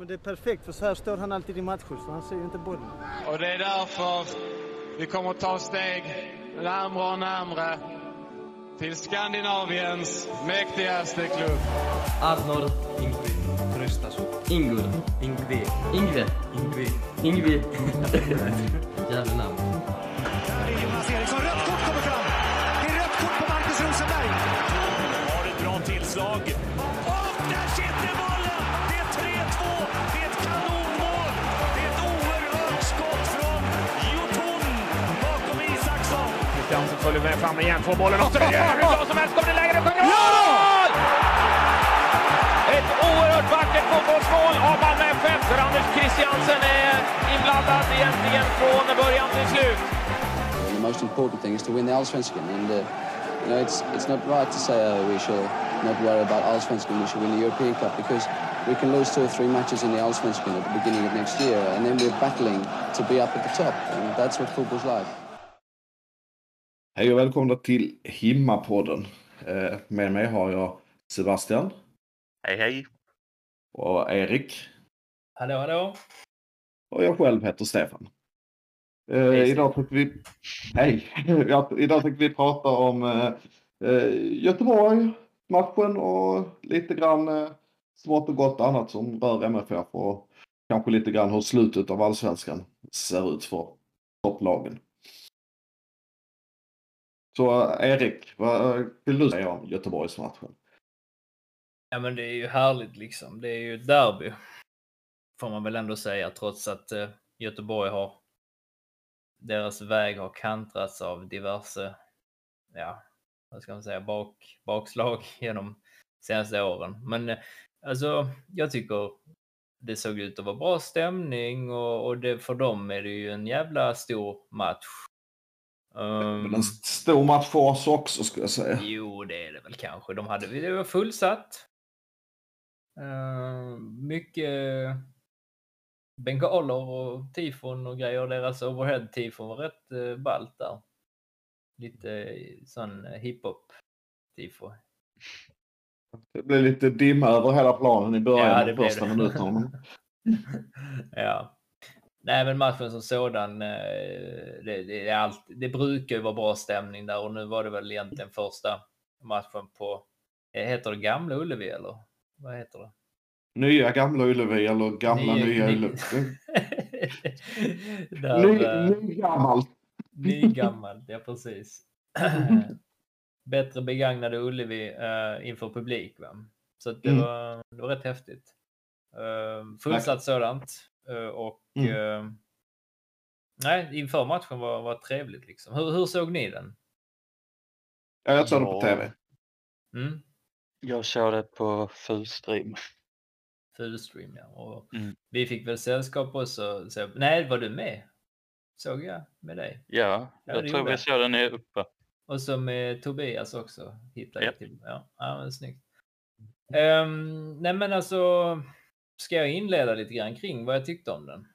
Men det är perfekt för så här står han alltid i matcher så han ser ju inte bollen. Och det är därför vi kommer att ta steg närmare och närmare till Skandinaviens mäktigaste klubb. Arnor Ingrid Tröstason. Ingur. Ingve. Ingve. Ingve. Ingve. Jävla namn. Där är Jonas Eriksson. Rött kort kommer fram. Det är rött kort på Marcus Rosenberg. Har ett bra tillslag. Följer med fram igen, får bollen och så är hur bra som helst. Kommer det läge, det sjunger mål! Ett oerhört vackert fotbollsmål av Malmö FF där Anders Christiansen är inblandad egentligen från början till slut. The most important thing is to win the Allsvenskan, and uh, you know it's it's not right to say uh, we should not worry about Allsvenskan. We should win the European Cup because we can lose two or three matches in the Allsvenskan at the beginning of next year, and then we're battling to be up at the top, and that's what football's like. Hej och välkomna till Himmapodden. Eh, med mig har jag Sebastian Hej, hej. och Erik Hallå, hallå. och jag själv heter Stefan. Eh, Hej, idag tänkte vi... Hej! Idag tänkte vi prata om eh, Göteborg, matchen och lite grann smått och gott annat som rör MFF och kanske lite grann hur slutet av allsvenskan ser ut för topplagen. Så Erik, vad vill du säga om Göteborgsmatchen? Ja men det är ju härligt liksom. Det är ju ett derby. Får man väl ändå säga trots att eh, Göteborg har deras väg har kantrats av diverse, ja, vad ska man säga, bak, bakslag genom senaste åren. Men eh, alltså, jag tycker det såg ut att vara bra stämning och, och det, för dem är det ju en jävla stor match. Men Um, en stor match för oss också skulle jag säga. Jo, det är det väl kanske. De hade, det var fullsatt. Uh, mycket bengaler och tifon och grejer. Deras overhead-tifon var rätt uh, ballt där. Lite eh, sån eh, hiphop-tifo. Det blev lite dimma över hela planen i början Ja, det första minuterna. men- ja. Nej, men matchen som sådan, eh, det, det, är allt, det brukar ju vara bra stämning där och nu var det väl egentligen första matchen på, eh, heter det Gamla Ullevi eller? Vad heter det? Nya gamla Ullevi eller gamla Ny- nya ny- Ullevi. Ny, eh, nygammalt. Nygammalt, ja precis. Bättre begagnade Ullevi uh, inför publik. Va? Så det, Mm. var, det var rätt häftigt. Uh, fullsatt sådant. Uh, och Mm. eh, nej, inför matchen var, var trevligt. Liksom. Hur, hur såg ni den? Ja, jag såg det på Ja. tv. Mm? Jag körde på fullstream. Fullstream ja. Och Mm. Vi fick väl sällskap också. Så, nej, var du med? Såg jag med dig. Ja, Ja, jag det tror vi jag. såg den uppe. Och så med Tobias också. Hittade Ja. jag till. Ja, ja men snyggt. Um, nej men alltså, ska jag inleda lite grann kring vad jag tyckte om den?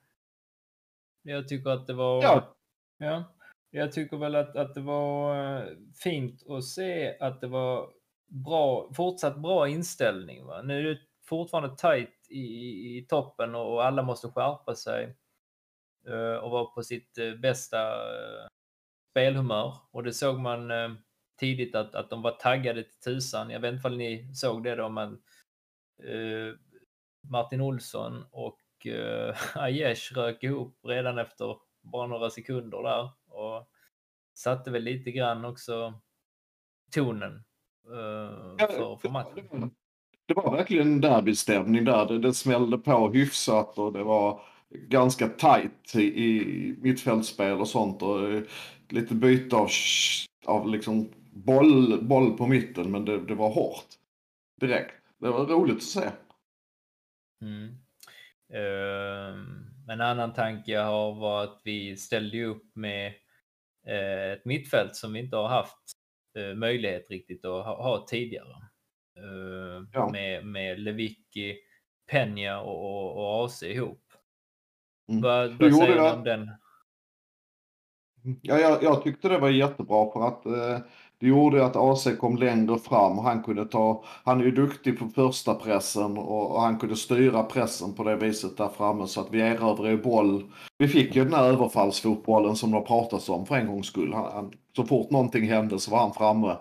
Jag tycker att det var... Ja. Ja. Jag tycker väl att, att det var eh, fint att se att det var bra, fortsatt bra inställning. Va? Nu är det fortfarande tajt i, i, i toppen och, och alla måste skärpa sig eh, och vara på sitt eh, bästa eh, spelhumör. Och det såg man tidigt att, att de var taggade till tusan. Jag vet inte om ni såg det då, men Martin Olsson och eh, Aiesh rök ihop redan efter bara några sekunder där och satte väl lite grann också tonen eh, för, för matchen. Det var verkligen en derbystämning där. Det, det smällde på hyfsat och det var ganska tajt i, i mittfältspel och sånt. Och eh, lite byte av, av liksom boll, boll på mitten men det, det var hårt. Direkt. Det var roligt att se. Mm. Ehm, en annan tanke jag har var att vi ställde upp med eh, ett mittfält som vi inte har haft eh, möjlighet riktigt att ha, tidigare. Eh, Ja. med, med Lewicki, Peña och, och, och AC ihop. Mm. Vad, Du vad säger det. om den? Ja, jag, jag tyckte det var jättebra för att eh, det gjorde att AC kom längre fram. och Han kunde ta, han är ju duktig på första pressen och, och han kunde styra pressen på det viset där framme så att vi erövrade ju boll. Vi fick ju den här överfallsfotbollen som det har pratats om för en gångs skull. Han, han, så fort någonting hände så var han framme.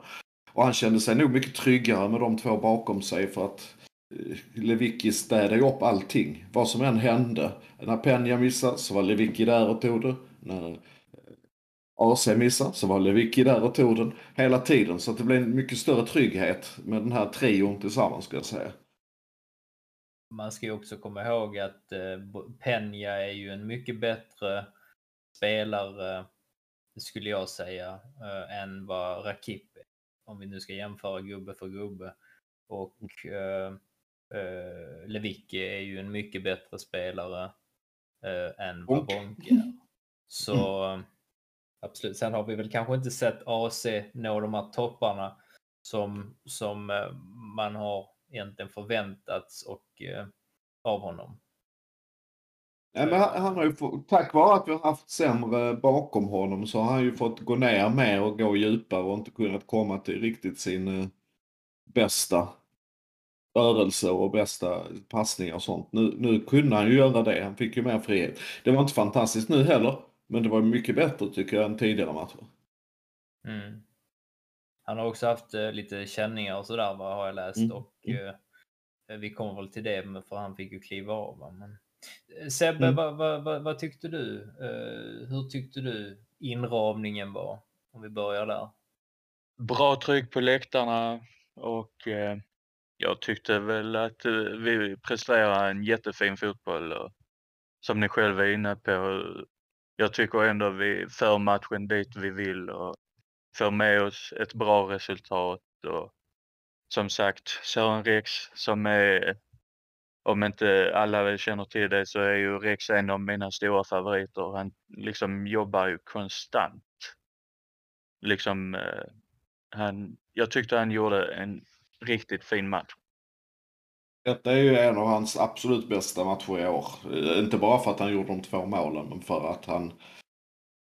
Och han kände sig nog mycket tryggare med de två bakom sig för att eh, Lewicki städade upp allting. Vad som än hände. När Peña missade så var Lewicki där och tog det. När AC missade så var Lewicki där och tog den hela tiden. Så det blev en mycket större trygghet med den här trion tillsammans ska jag säga. Man ska ju också komma ihåg att eh, Peña är ju en mycket bättre spelare, skulle jag säga, eh, än vad Rakip är. Om vi nu ska jämföra gubbe för gubbe. Och eh, eh, Lewicki är ju en mycket bättre spelare eh, än vad Bonke är. Så absolut. Sen har vi väl kanske inte sett AC nå de här topparna som, som eh, man har egentligen förväntats och eh, av honom. Ja, men han, han har ju fått, tack vare att vi har haft sämre bakom honom så har han ju fått gå ner mer och gå djupare och inte kunnat komma till riktigt sin eh, bästa rörelse och bästa passningar och sånt. Nu, nu kunde han ju göra det. Han fick ju mer frihet. Det var inte fantastiskt nu heller. Men det var mycket bättre tycker jag än tidigare matcher. Mm. Han har också haft eh, lite känningar och sådär vad har jag läst Mm. och eh, vi kommer väl till det för han fick ju kliva av. va. Men... Eh, Sebbe, Mm. vad, vad, vad, vad tyckte du? Eh, hur tyckte du inramningen var? Om vi börjar där. Bra tryck på läktarna och eh, jag tyckte väl att eh, vi presterade en jättefin fotboll. Och, som ni själva är inne på. Jag tycker ändå vi för matchen dit vi vill och får med oss ett bra resultat. Och, som sagt, Sören Rex som är, om inte alla känner till det så är ju Rex en av mina stora favoriter. Han liksom jobbar ju konstant. Liksom, eh, han, jag tyckte han gjorde en riktigt fin match. Detta är ju en av hans absolut bästa matcher i år. Inte bara för att han gjorde de två målen men för att han,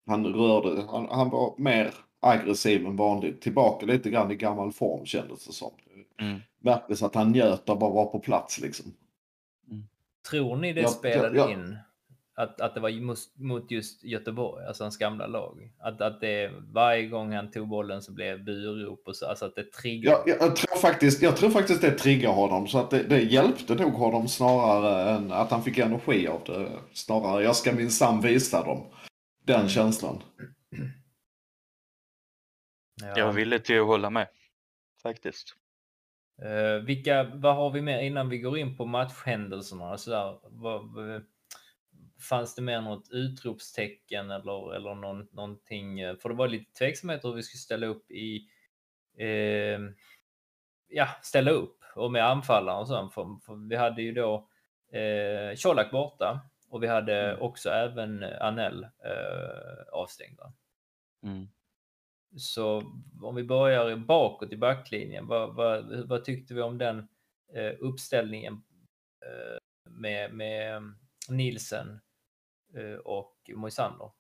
han rörde, han, han var mer aggressiv än vanligt. Tillbaka lite grann i gammal form kändes det som. Mm. Verkligen att han njöt av att vara på plats liksom. Tror ni det Ja, spelade ja, ja. in? Att, att det var just, mot just Göteborg, alltså hans gamla lag? Att, att det varje gång han tog bollen så blev burop och så, alltså att det triggade? Jag, jag, jag, tror faktiskt, jag tror faktiskt det triggar honom så att det, det hjälpte nog honom snarare än att han fick energi av det. Snarare, jag ska minsann visa dem. Den känslan. Ja. Jag ville till att hålla med. Faktiskt. Eh, vilka, vad har vi mer innan vi går in på matchhändelserna? Så där, vad, vad, fanns det mer något utropstecken eller, eller någon, någonting? eh, För det var lite tveksamhet hur vi skulle ställa upp i eh, ja, ställa upp och med anfallare och så. För, för vi hade ju då eh, Colak borta och vi hade också även Anel eh, avstängda. Mm. Så om vi börjar bakåt i backlinjen, vad, vad, vad tyckte vi om den eh, uppställningen eh, med, med Nielsen eh, och Moisander?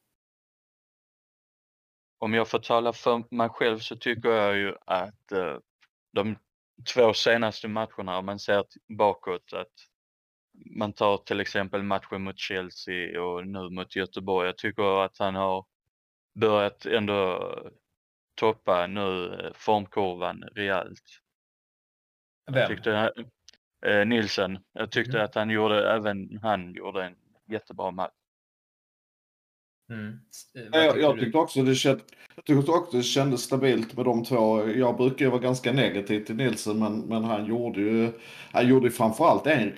Om jag får tala för mig själv så tycker jag ju att eh, de två senaste matcherna, om man ser bakåt, att man tar till exempel matchen mot Chelsea och nu mot Göteborg. Jag tycker att han har börjat ändå toppa nu eh, formkurvan rejält. Jag Vem? tyckte, han- eh, Nilsen, jag tyckte Mhm. att han gjorde, även han gjorde en jättebra match. Mm. Eh, Jag, jag tyckte också det känd, jag tyckte också det kändes stabilt med de två. Jag brukar ju vara ganska negativ till Nilsson men, men han gjorde ju, han gjorde ju framförallt en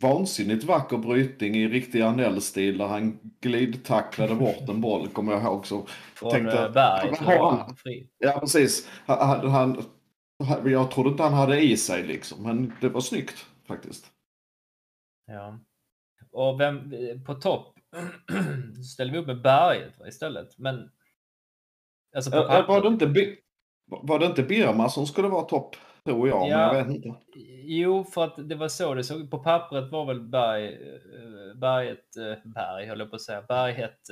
vansinnigt vacker brytning i riktig Anell-stil där han glidtacklade bort en boll kommer jag ihåg. Så Från tänkte eh, Berg, har han-. Ja precis. Han, han, han, jag trodde inte han hade i sig liksom men det var snyggt faktiskt. Ja. Och vem, på topp ställer vi upp med Berget istället. Men alltså på Äh, Var det inte, var det inte Birma som skulle vara topp? Tror jag, men Ja. jag vet inte. Jo, för att det var så det såg. På pappret var väl Berg, eh, Berget, Berg höll jag på att säga, Berget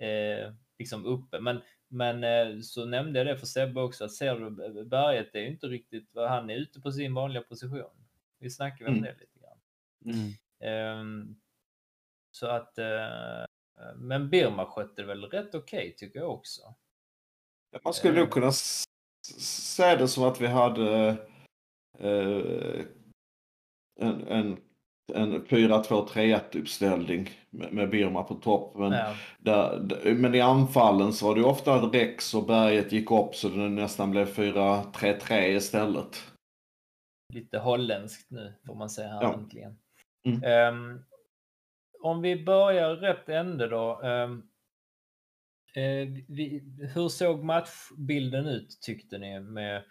eh, liksom uppe. Men men så nämnde jag det för Sebbe också, att ser du Berget är ju inte riktigt, han är ute på sin vanliga position. Vi snackade väl om Mm. det lite grann. Ehm, så att, eh, men Birma skötte väl rätt okej tycker jag också. Man skulle nog kunna s- s- se det som att vi hade eh, en, en, en 4-2-3-1 uppställning med, Birma på topp. Men, Ja. där, men i anfallen så var det ofta att Rex och Berget gick upp så det nästan blev 4-3-3 istället. Lite holländskt nu får man säga här Ja. äntligen. Mm. Ehm, om vi börjar rätt ände då. Ehm, eh, vi, hur såg matchbilden ut tyckte ni med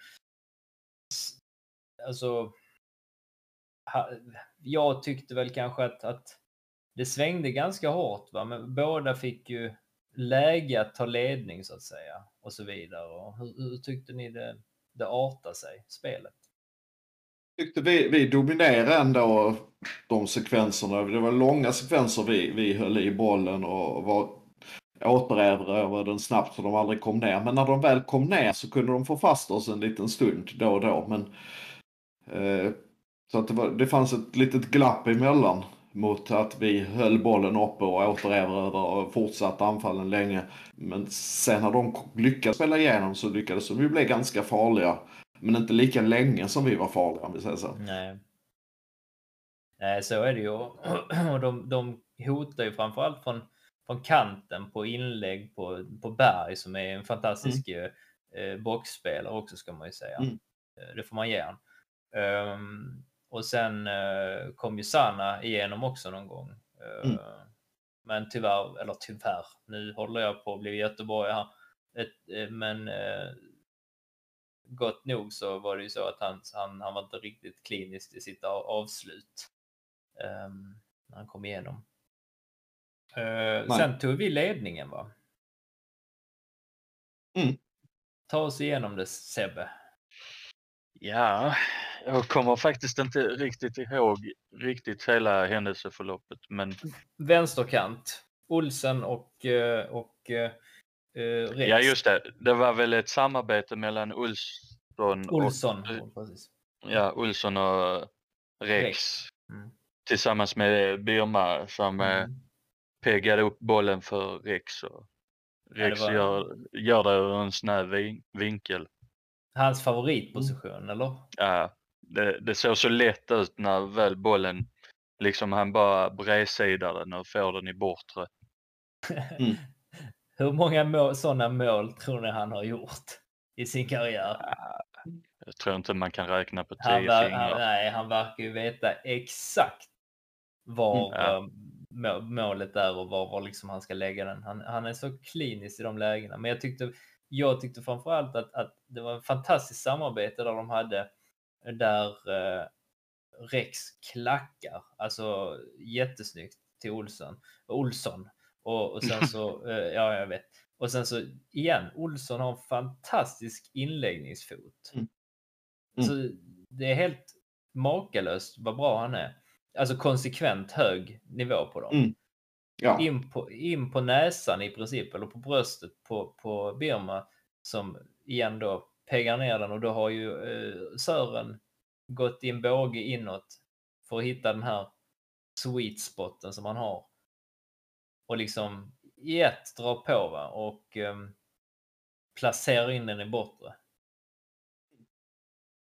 alltså ha, jag tyckte väl kanske att, att det svängde ganska hårt va men båda fick ju läge att ta ledning så att säga och så vidare. Och hur, hur tyckte ni det, det artade sig, spelet? Tyckte vi, vi dominerade ändå de sekvenserna. Det var långa sekvenser vi, vi höll i bollen och var återerövrade den snabbt så de aldrig kom ner. Men när de väl kom ner så kunde de få fast oss en liten stund då och då. Men, eh, så att det, var, det fanns ett litet glapp emellan mot att vi höll bollen uppe och återerövrade och fortsatte anfallen länge. Men sen när de lyckades spela igenom så lyckades de ju bli ganska farliga. Men inte lika länge som vi var farliga om vi säger så. Nej. Nej, så är det ju. Och de, de hotar ju framförallt från, från kanten på inlägg på, på Berg som är en fantastisk eh, boxspelare också ska man ju säga. Mm. Eh, Det får man ge han. Ehm, och sen eh, kom ju Sanna igenom också någon gång. Eh, Mm. Men tyvärr, eller tyvärr, nu håller jag på att bli Göteborg här. Ett, eh, men eh, gott nog så var det ju så att han, han, han var inte riktigt klinisk i sitt av, avslut. ehm, när han kom igenom. Eh, Nej. sen tog vi ledningen va? Mm. Ta oss igenom det Sebbe. Ja, jag kommer faktiskt inte riktigt ihåg riktigt hela händelseförloppet, men Vänsterkant. Olsen och, eh, och eh, ja, just det. Det var väl ett samarbete mellan Olsson Olsson. och, precis. ja, Olsson och Rex, Rex. Mm. tillsammans med Birma som eh, Mm. peggade upp bollen för Rex. Och Rex var- gör, gör det ur en snäv vin- vinkel. Hans favoritposition, eller? Ja, det, det såg så lätt ut när väl bollen, liksom han bara bredsidar den och får den i bortre. Mm. Hur många mål, sådana mål tror ni han har gjort i sin karriär? Jag tror inte man kan räkna på Han, tio ver- fingrar. han, nej, han verkar ju veta exakt var Mm, ja. eh, må- målet är och var, var liksom han ska lägga den. Han, han är så klinisk i de lägena. Men jag tyckte, jag tyckte framförallt att, att det var ett fantastiskt samarbete där de hade där eh, Rex klackar, alltså jättesnyggt till Olsson. Olsson. Och, och sen så, eh, ja jag vet. Och sen så igen, Olsson har en fantastisk inläggningsfot. Mm. Så det är helt makalöst vad bra han är. Alltså konsekvent hög nivå på dem. Mm. Ja. In, på, in på näsan i princip, eller på bröstet på, på Birma som igen då peggar ner den och då har ju eh, Sören gått i en båge inåt för att hitta den här sweet spoten som han har. Och liksom i ett dra på va? och um, placera in den i bortre.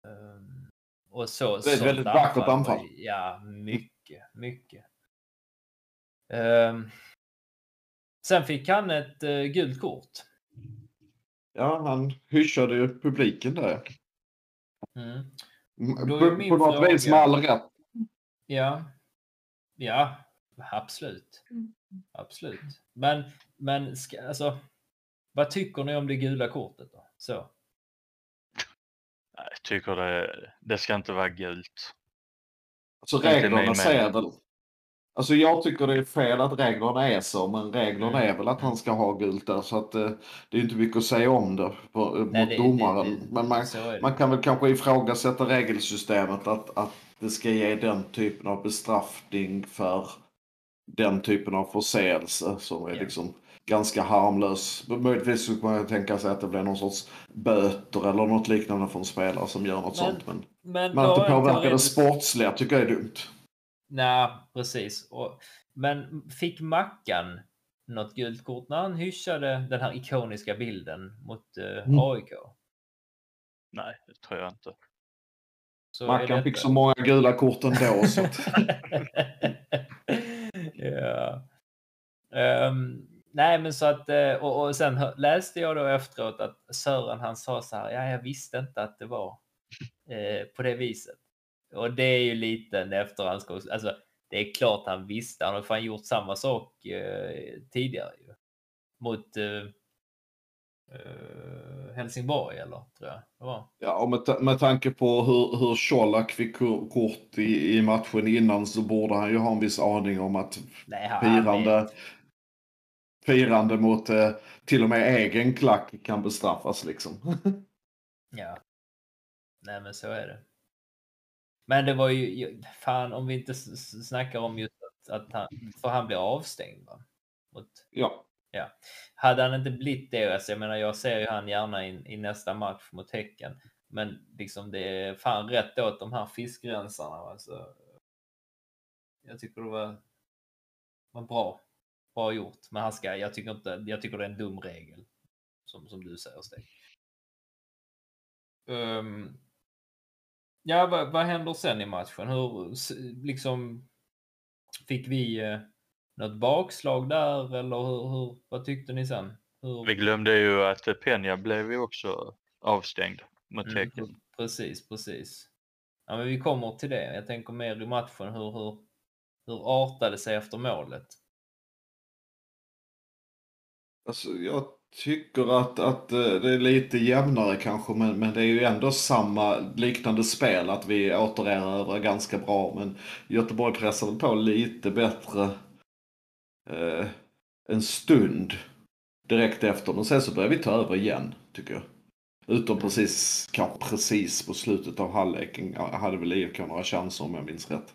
Ehm, och så, Det är ett väldigt vackert anfall. Ja, mycket, mycket. Ehm, sen fick han ett uh, gult kort. Ja, han hyschade ju publiken där. Mm. Mm, Då är På, något vis med all rätt. Ja. Ja, absolut. Absolut. Men, men ska, alltså, vad tycker ni om det gula kortet då? Så. Jag tycker det, det ska inte vara gult. Alltså reglerna säger väl... Alltså jag tycker det är fel att reglerna är så, men reglerna Mm. är väl att han ska ha gult där. Så att eh, det är inte mycket att säga om det på, Nej, mot det- det- domaren. det- men man, det. man kan väl kanske ifrågasätta regelsystemet att, att det ska ge den typen av bestraffning för den typen av förseelse som är Ja. liksom ganska harmlös. Möjligtvis skulle man tänka sig att det blir någon sorts böter eller något liknande från spelare som gör något Men- sånt. Men, Men, men att det påverkar det sportsliga tycker jag är dumt. Nej, precis. Och, men fick Mackan något gult kort när han hyschade den här ikoniska bilden mot eh, Mm. AIK? Nej, det tror jag inte. Så Mackan fick så många gula kort ändå. så att, ja. Nej, men så att eh, och, och sen läste jag då efteråt att Sören han sa så här. Ja, jag visste inte att det var eh, på det viset. Och det är ju lite en efterhandskonst. Alltså, det är klart han visste. Han har fan gjort samma sak eh, tidigare ju. Mot eh, Helsingborg eller tror jag det var. ja, och med, ta- med tanke på hur, hur Colak fick ko- kort i, i matchen innan så borde han ju ha en viss aning om att Nej, firande, firande mot eh, till och med egen klack kan bestraffas liksom. Ja. Nej, men så är det. Men det var ju, fan om vi inte snackar om just att, att han, för han blir avstängd va? Mot, ja ja. Hade han inte blivit det, alltså, jag menar jag ser ju han gärna i, i nästa match mot Häcken. Men liksom det är fan rätt åt de här fiskrensarna. Alltså. Jag tycker det var, var bra. Bra gjort. Men han ska, jag tycker inte, jag tycker det är en dum regel. Som, som du säger Stig. Um, ja, vad, vad händer sen i matchen? Hur, liksom, fick vi eh, något bakslag där eller hur, hur, vad tyckte ni sen? Hur, Vi glömde ju att Peña blev ju också avstängd mot Mm, Häcken. Precis, precis. Ja, men vi kommer till det. Jag tänker mer i matchen hur, hur, hur artade sig efter målet? Alltså, jag tycker att, att eh, det är lite jämnare kanske, men, men det är ju ändå samma liknande spel. Att vi återerövrar ganska bra, men Göteborg pressar väl på lite bättre eh, en stund direkt efter. Men sen så börjar vi ta över igen, tycker jag. Utom precis, kanske precis på slutet av halvleken hade väl IFK några chanser om jag minns rätt.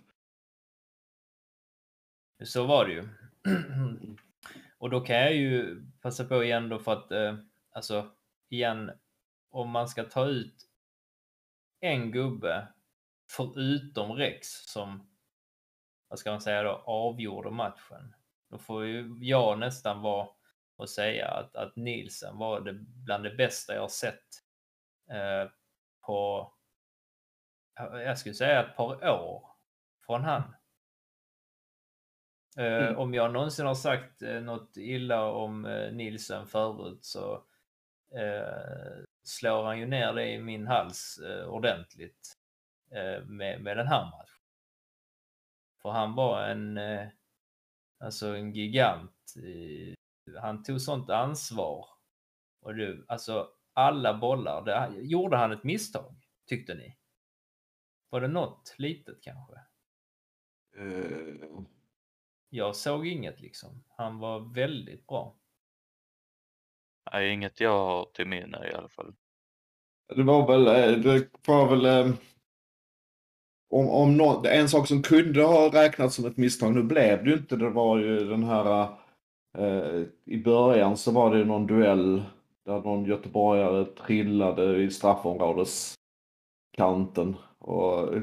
Så var det ju. Och då kan jag ju passa på igen då för att, eh, alltså igen, om man ska ta ut en gubbe förutom Rex som, vad ska man säga då, avgjorde matchen. Då får ju jag nästan vara och säga att, att Nielsen var det bland det bästa jag sett eh, på, jag skulle säga ett par år från han. Eh, Mm. Om jag någonsin har sagt eh, något illa om eh, Nilsen förut så eh, slår han ju ner det i min hals ordentligt med, med den här matchen. För han var en, alltså en gigant. Han tog sånt ansvar. Och det, alltså alla bollar, det, gjorde han ett misstag tyckte ni? Var det något litet kanske? Eh, Jag såg inget liksom. Han var väldigt bra. Nej, inget jag har till minne i alla fall. Det var väl, eh, det var väl eh, om, om nå- en sak som kunde ha räknats som ett misstag, nu blev det ju inte, det var ju den här eh, i början så var det någon duell där någon göteborgare trillade i straffområdeskanten och eh,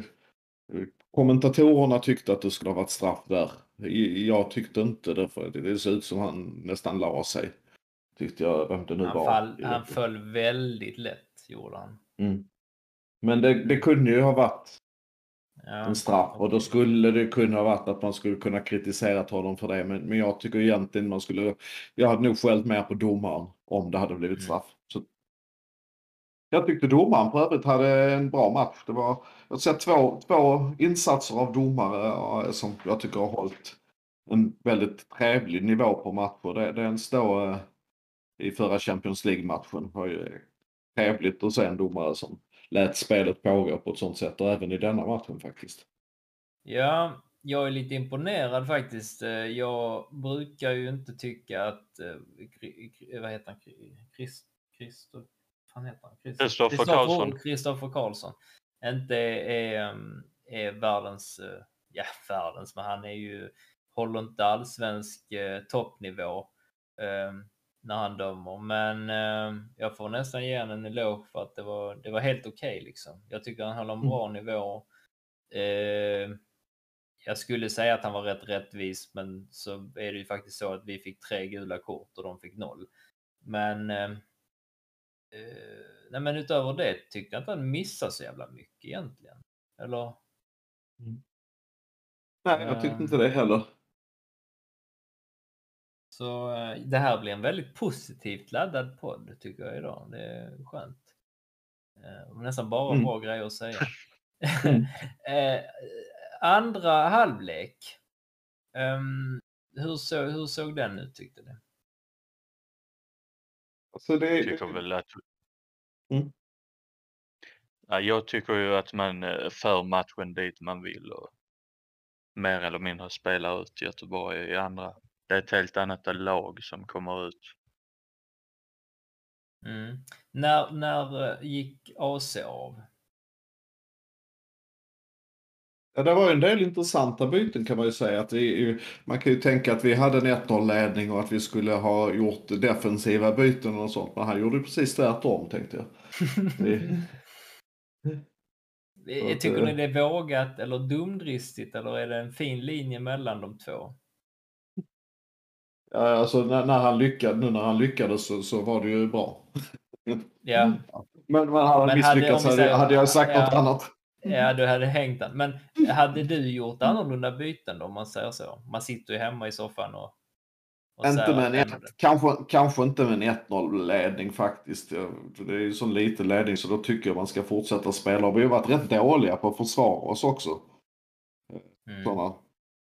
kommentatorerna tyckte att det skulle ha varit straff där. Jag tyckte inte det för det, det såg ut som han nästan la sig. Tyckte jag, vem det nu Han, var. fall, han föll väldigt lätt, gjorde han. Mm. Men det, det kunde ju ha varit Ja. en straff och då skulle det kunna varit att man skulle kunna kritisera honom för det. Men, men jag tycker egentligen man skulle, jag hade nog skällt mer på domaren om det hade blivit Mm. straff. Så, jag tyckte domaren på övrigt hade en bra match. Det var, jag sett två, två insatser av domare eh, som jag tycker har hållit en väldigt trevlig nivå på matcher. Det, dels då eh, i förra Champions League-matchen var ju trevligt att se en domare som lät spelet pågå på ett sånt sätt och även i denna matchen faktiskt. Ja, jag är lite imponerad faktiskt. Eh, Jag brukar ju inte tycka att, eh, Kri- vad heter han, Christ, heter Kristoffer Karlsson. Kristoffer Karlsson. Inte är, mm, är världens, eh, ja världens, men han är ju håller inte allsvensk eh, toppnivå eh, när han dömer. Men eh, jag får nästan ge honom en eloge för att det var, det var helt okej okay, liksom. Jag tycker han håller en bra nivå. Eh, jag skulle säga att han var rätt rättvis, men så är det ju faktiskt så att vi fick tre gula kort och de fick noll. Men, eh, eh nej men utöver det tyckte jag inte han missade så jävla mycket egentligen. Eller? Mm. Nej, jag tyckte inte det heller. Så eh, det här blir en väldigt positivt laddad podd tycker jag idag. Det är skönt. Eh, nästan bara mm. bra grejer att säga. Mm. eh, andra halvlek. Um, hur, så, hur såg den ut tyckte du? Alltså det... Jag tycker väl att... Mm. Ja, jag tycker ju att man för matchen dit man vill och mer eller mindre spelar ut Göteborg i andra. Det är ett helt annat lag som kommer ut. Mm. När, när eh, gick AC av? Ja, det var en del intressanta byten kan man ju säga. Att vi, man kan ju tänka att vi hade en 1-0 ledning och att vi skulle ha gjort defensiva byten och sånt. Men han gjorde precis tvärtom tänkte jag. det... Tycker ni det är vågat eller dumdristigt eller är det en fin linje mellan de två? Ja, alltså när, när han lyckades, nu när han lyckades så, så var det ju bra. Ja. Men, men hade han misslyckats hade, säger, hade jag sagt ja, något annat. Ja, du hade hängt den. Men hade du gjort annorlunda byten då, om man säger så? Man sitter ju hemma i soffan och... och inte med en ett, kanske, kanske inte med en 1-0 ledning faktiskt. Det är ju sån liten ledning så då tycker jag man ska fortsätta spela. Vi har varit rätt dåliga på att försvara oss också. Mm. Såna.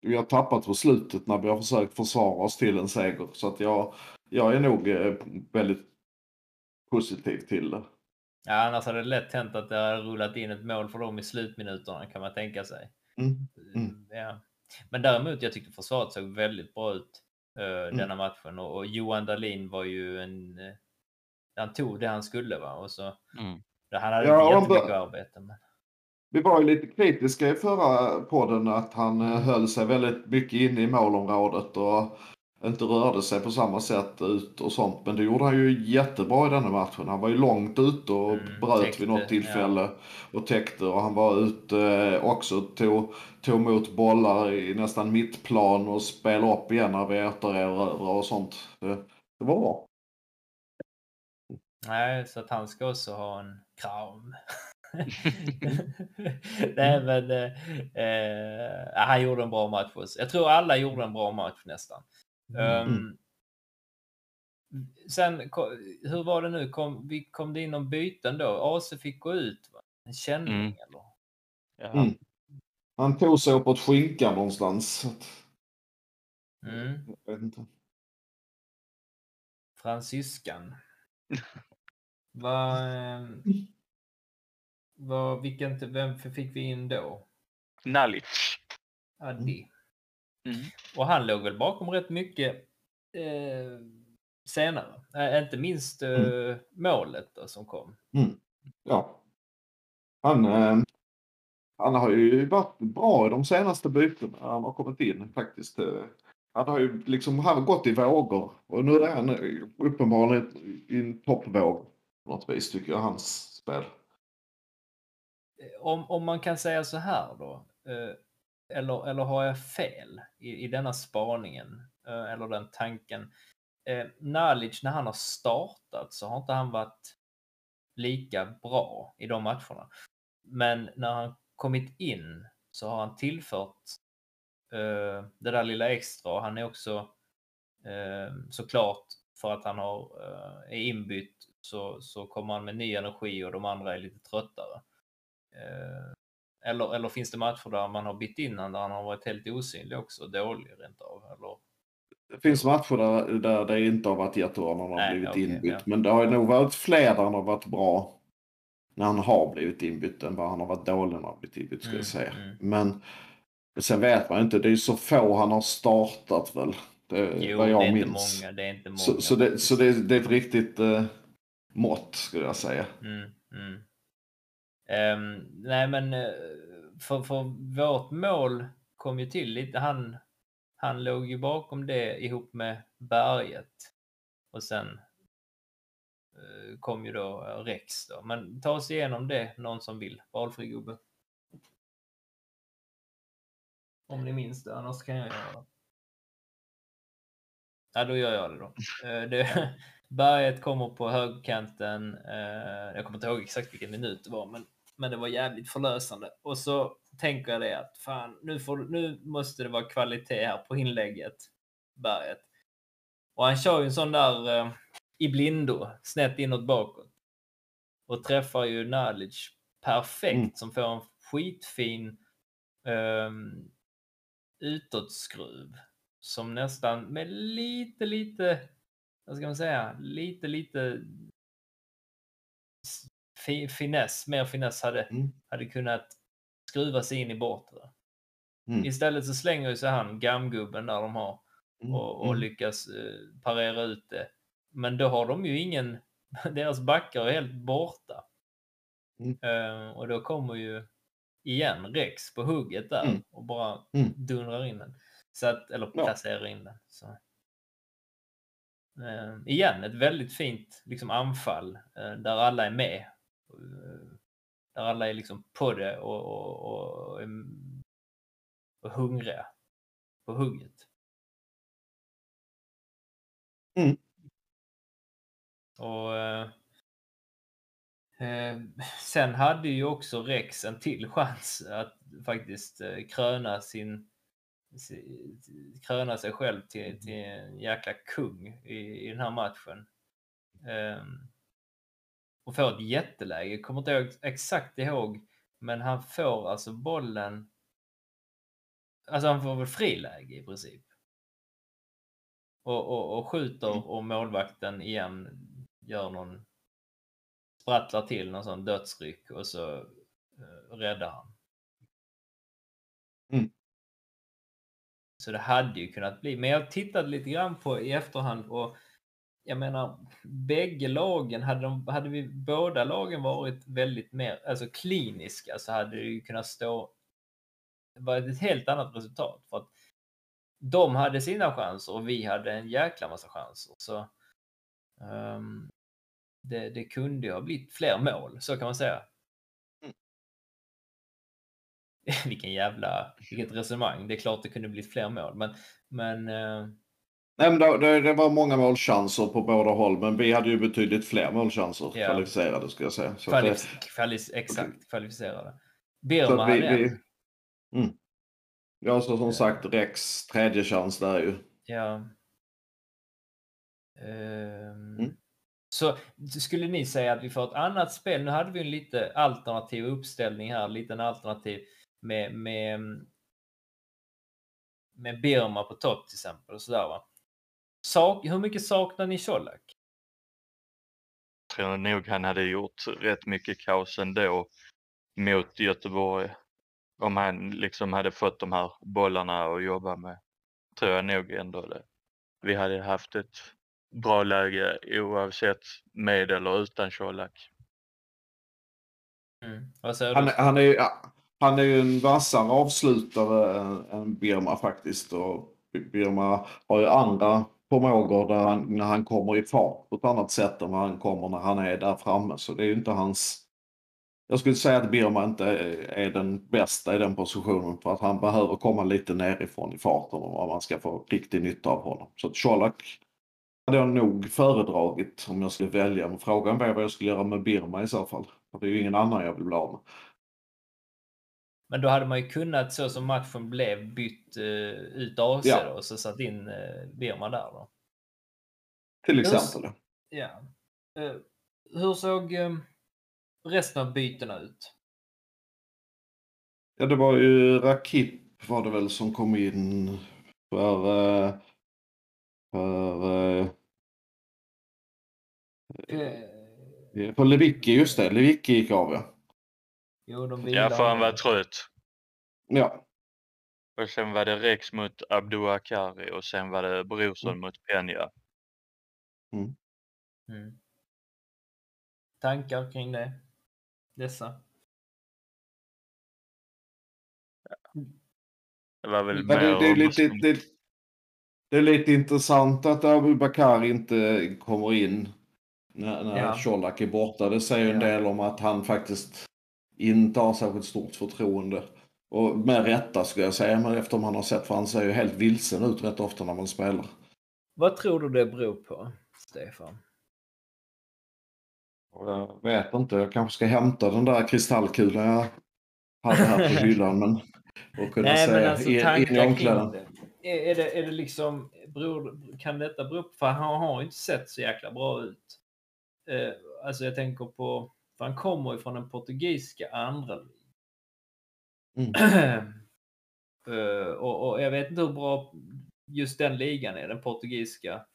Vi har tappat på slutet när vi har försökt försvara oss till en seger. Så att jag, jag är nog eh, väldigt positiv till det. Ja, annars hade det lätt hänt att det hade rullat in ett mål för dem i slutminuterna kan man tänka sig. Mm. Mm. Ja. Men däremot, jag tyckte försvaret såg väldigt bra ut uh, mm. denna matchen och, och, Johan Dahlin var ju en... Uh, han tog det han skulle va och så... Mm. Han hade ja, inte jättemycket arbete. Men... Vi var ju lite kritiska i förra podden att han uh, höll sig väldigt mycket inne i målområdet och inte rörde sig på samma sätt ut och sånt. Men det gjorde han ju jättebra i denna matchen. Han var ju långt ute och mm, bröt täckte, vid något tillfälle ja. och täckte. Och han var ute eh, också, tog, tog emot bollar i nästan mittplan och spelade upp igen när vi återerövrade och sånt. Det, det var bra. Nej, så att han ska också ha en kram. Nej, men eh, eh, han gjorde en bra match. Jag tror alla gjorde en bra match nästan. Mm. Um, sen, hur var det nu? Kom, vi, kom det in någon byten då? AC fick gå ut, va? En känning mm. eller? Mm. Han tog sig uppåt skinkan någonstans. Mm. Jag vet inte. Fransyskan. Vad... Vad, vilken, vem fick vi in då? Nalic. Addi. Mm. Och han låg väl bakom rätt mycket eh, senare. Äh, inte minst eh, mm. målet då, som kom. Mm. Ja. Han, eh, han har ju varit bra i de senaste bytena han har kommit in faktiskt. Eh, han har ju liksom han har gått i vågor och nu är han uppenbarligen i en toppvåg på något vis tycker jag hans spel. Om, om man kan säga så här då. Eh, eller, eller har jag fel i, i denna spaningen eh, eller den tanken? Eh, Nalic, när han har startat så har inte han varit lika bra i de matcherna. Men när han kommit in så har han tillfört eh, det där lilla extra. Han är också eh, såklart för att han har, eh, är inbytt så, så kommer han med ny energi och de andra är lite tröttare. Eh, eller, eller finns det matcher där man har bytt in där han har varit helt osynlig också, dålig rent av? Eller? Det finns matcher där, där det inte har varit jättebra när han har blivit okay, inbytt. Ja. Men det har nog varit fler där han har varit bra när han har blivit inbytt än vad han har varit dålig när han har blivit inbytt. Ska mm, jag säga. Mm. Men sen vet man inte, det är så få han har startat väl. Det, jo, vad jag det är minns. inte många. Det är inte många. Så, så, det, så det, det är ett riktigt eh, mått skulle jag säga. Mm, mm. Um, nej men eh, för, för vårt mål kom ju till lite. Han, han låg ju bakom det ihop med Berget. Och sen eh, kom ju då eh, Rex då. Men ta oss igenom det, någon som vill. Valfri gubbe. Om ni minns det, annars kan jag göra det. Ja, då gör jag det då. Det, berget kommer på högkanten. Jag kommer inte ihåg exakt vilken minut det var, men, men det var jävligt förlösande. Och så tänker jag det att fan, nu, får, nu måste det vara kvalitet här på inlägget, berget. Och han kör ju en sån där eh, i blindo, snett inåt bakåt. Och träffar ju Nalic perfekt Mm. som får en skitfin um, utåtskruv. Som nästan med lite, lite, vad ska man säga, lite, lite fi, finess, mer finess hade, Mm. hade kunnat skruva sig in i bortre. Mm. Istället så slänger ju sig han gamgubben där de har Mm. och, och Mm. lyckas eh, parera ut det. Men då har de ju ingen, deras backar är helt borta. Eh, och då kommer ju igen Rex på hugget där och bara dundrar in den. Så att, eller Ja. placerar in den. Så. Eh, igen, ett väldigt fint liksom, anfall eh, där alla är med. Eh, där alla är liksom på det och, och, och, och hungriga på hugget. Mm. Och eh, eh, sen hade ju också Rex en till chans att faktiskt eh, kröna sin si- kröna sig själv till, till en jäkla kung i, i den här matchen. Ehm, och får ett jätteläge. Jag kommer inte ihåg, exakt ihåg, men han får alltså bollen. Alltså han får väl friläge i princip. Och, och, och skjuter och målvakten igen gör någon sprattlar till någon sån dödsryck och så eh, räddar han. Mm. Så det hade ju kunnat bli. Men jag tittade lite grann på i efterhand och jag menar, bägge lagen, hade, de, hade vi båda lagen varit väldigt mer alltså kliniska så hade det ju kunnat stå varit ett helt annat resultat. För att de hade sina chanser och vi hade en jäkla massa chanser. Så ehm, det, det kunde ju ha blivit fler mål, så kan man säga. Vilken jävla, vilket resonemang. Det är klart det kunde blivit fler mål, men, men eh, Nej, men det, det, det var många målchanser på båda håll, men vi hade ju betydligt fler målchanser Ja. kvalificerade skulle jag säga. Så kvalif kvalis exakt kvalificerade. Så Birma vi, hade vi, en. mm. Ja, så som sagt, Rex tredje chans där ju. Ja. Ehm, Mm. Så skulle ni säga att vi får ett annat spel? Nu hade vi en lite alternativ uppställning här, liten alternativ med, med, med Birma på topp till exempel. Och sådär, va? Sak, hur mycket saknar ni Colak? tror nog han hade gjort rätt mycket kaos ändå mot Göteborg. Om han liksom hade fått de här bollarna att jobba med. Tror jag nog ändå det. Vi hade haft ett bra läge oavsett med eller utan Colak. Mm. Vad säger Han, du? han, är, ju- han är ju en vassare avslutare än, än Birma faktiskt. Och Birma har ju andra förmågor där han, när han kommer i fart på ett annat sätt än vad han kommer när han är där framme. Så det är ju inte hans... Jag skulle säga att Birma inte är, är den bästa i den positionen för att han behöver komma lite nerifrån i farten om man ska få riktig nytta av honom. Så att Colak hade jag nog föredragit om jag skulle välja. Men frågan var vad jag skulle göra med Birma i så fall. För det är ju ingen annan jag vill bli av med. Men då hade man ju kunnat, så som matchen blev, bytt uh, ut AC Ja. och så satt in uh, Birma där då. Till exempel. Ja. Eh, hur såg eh, resten av bytena ut? Ja, det var ju Rakip var det väl som kom in för... för... För Lewicki, just det. Lewicki gick av ja. Jo, de Ja, vilar för han var trött. Ja, Och sen var det Rex mot Abdouakari och sen var det Brorsson Mm. mot Peña. Mm. Tankar kring det? Dessa? Det var väl Men det, det, är lite, det, det är lite intressant att Abubakar inte kommer in när, när Ja. Colak är borta. Det säger en Ja. del om att han faktiskt inte har särskilt stort förtroende. Och med rätta skulle jag säga, men eftersom han har sett, för han ser ju helt vilsen ut rätt ofta när man spelar. Vad tror du det beror på, Stefan? Jag vet inte, jag kanske ska hämta den där kristallkulan jag hade här på hyllan. Men, och kunna Nej, se men alltså in, i omklädningen. Är, är det. Är det liksom, beror, kan detta bero på, för han har ju inte sett så jäkla bra ut. Eh, alltså jag tänker på, för han kommer ju från den portugisiska andra ligan. Eh, och, och jag vet inte hur bra just den ligan är, den portugisiska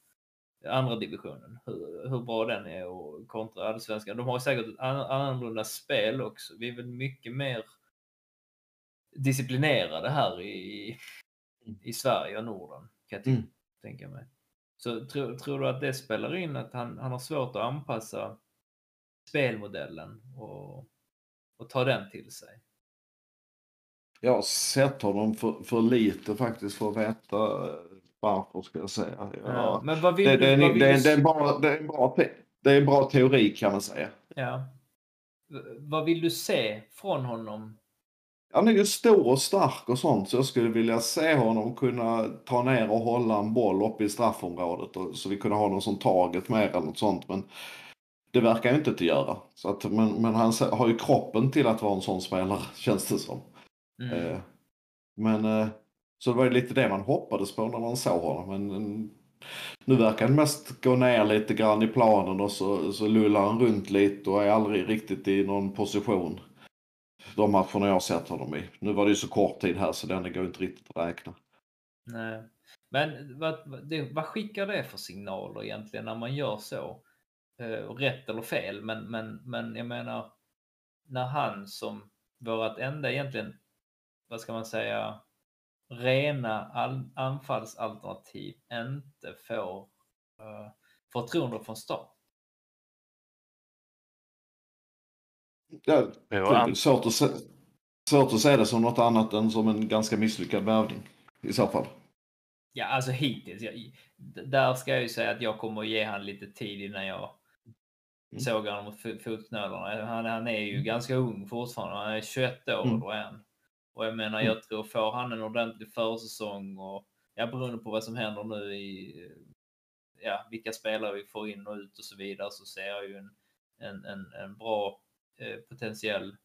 andra divisionen. Hur, hur bra den är och kontra allsvenskan. De har säkert ett an- annorlunda spel också. Vi är väl mycket mer disciplinerade här i, i Sverige och Norden, kan jag Mm. tänka mig. Så tror, tror du att det spelar in att han, han har svårt att anpassa spelmodellen och, och ta den till sig? Jag har sett honom för, för lite faktiskt för att veta eh, varför ska jag säga. Ja, Ja. men vad vill det, du- det, är en- vad vill det, är- du- det, är en bra, det, är en bra, te- det är en bra teori kan man säga. Ja. V- Vad vill du se från honom? Han är ju stor och stark och sånt så jag skulle vilja se honom kunna ta ner och hålla en boll uppe i straffområdet och, så vi kunde ha någon som taget med eller något sånt. Men det verkar han inte att göra. Så att, men, men han har ju kroppen till att vara en sån spelare känns det som. Mm. Eh, men eh, så det var ju lite det man hoppades på när man såg honom. Men mm, nu verkar han mest gå ner lite grann i planen och så, så lullar han runt lite och är aldrig riktigt i någon position. De matcherna jag har sett honom i. Nu var det ju så kort tid här så den går inte riktigt att räkna. Nej. Men vad, vad, det, vad skickar det för signaler egentligen när man gör så? Eh, och rätt eller fel, men, men, men jag menar när han som vårat enda egentligen, vad ska man säga, rena all, anfallsalternativ inte får uh, förtroende från start. Ja, Jo, det är an- svårt, att se, svårt att se det som något annat än som en ganska misslyckad värvning. I så fall. Ja, alltså hittills. Jag, där ska jag ju säga att jag kommer att ge han lite tid innan jag Mm. såg honom mot fo- fotknölarna. Han, han är ju ganska ung fortfarande. Han är 21 år Mm. då han. Och jag menar, Mm. jag tror får han en ordentlig försäsong och ja, beroende på vad som händer nu i ja, vilka spelare vi får in och ut och så vidare så ser jag ju en, en, en, en bra eh, potentiell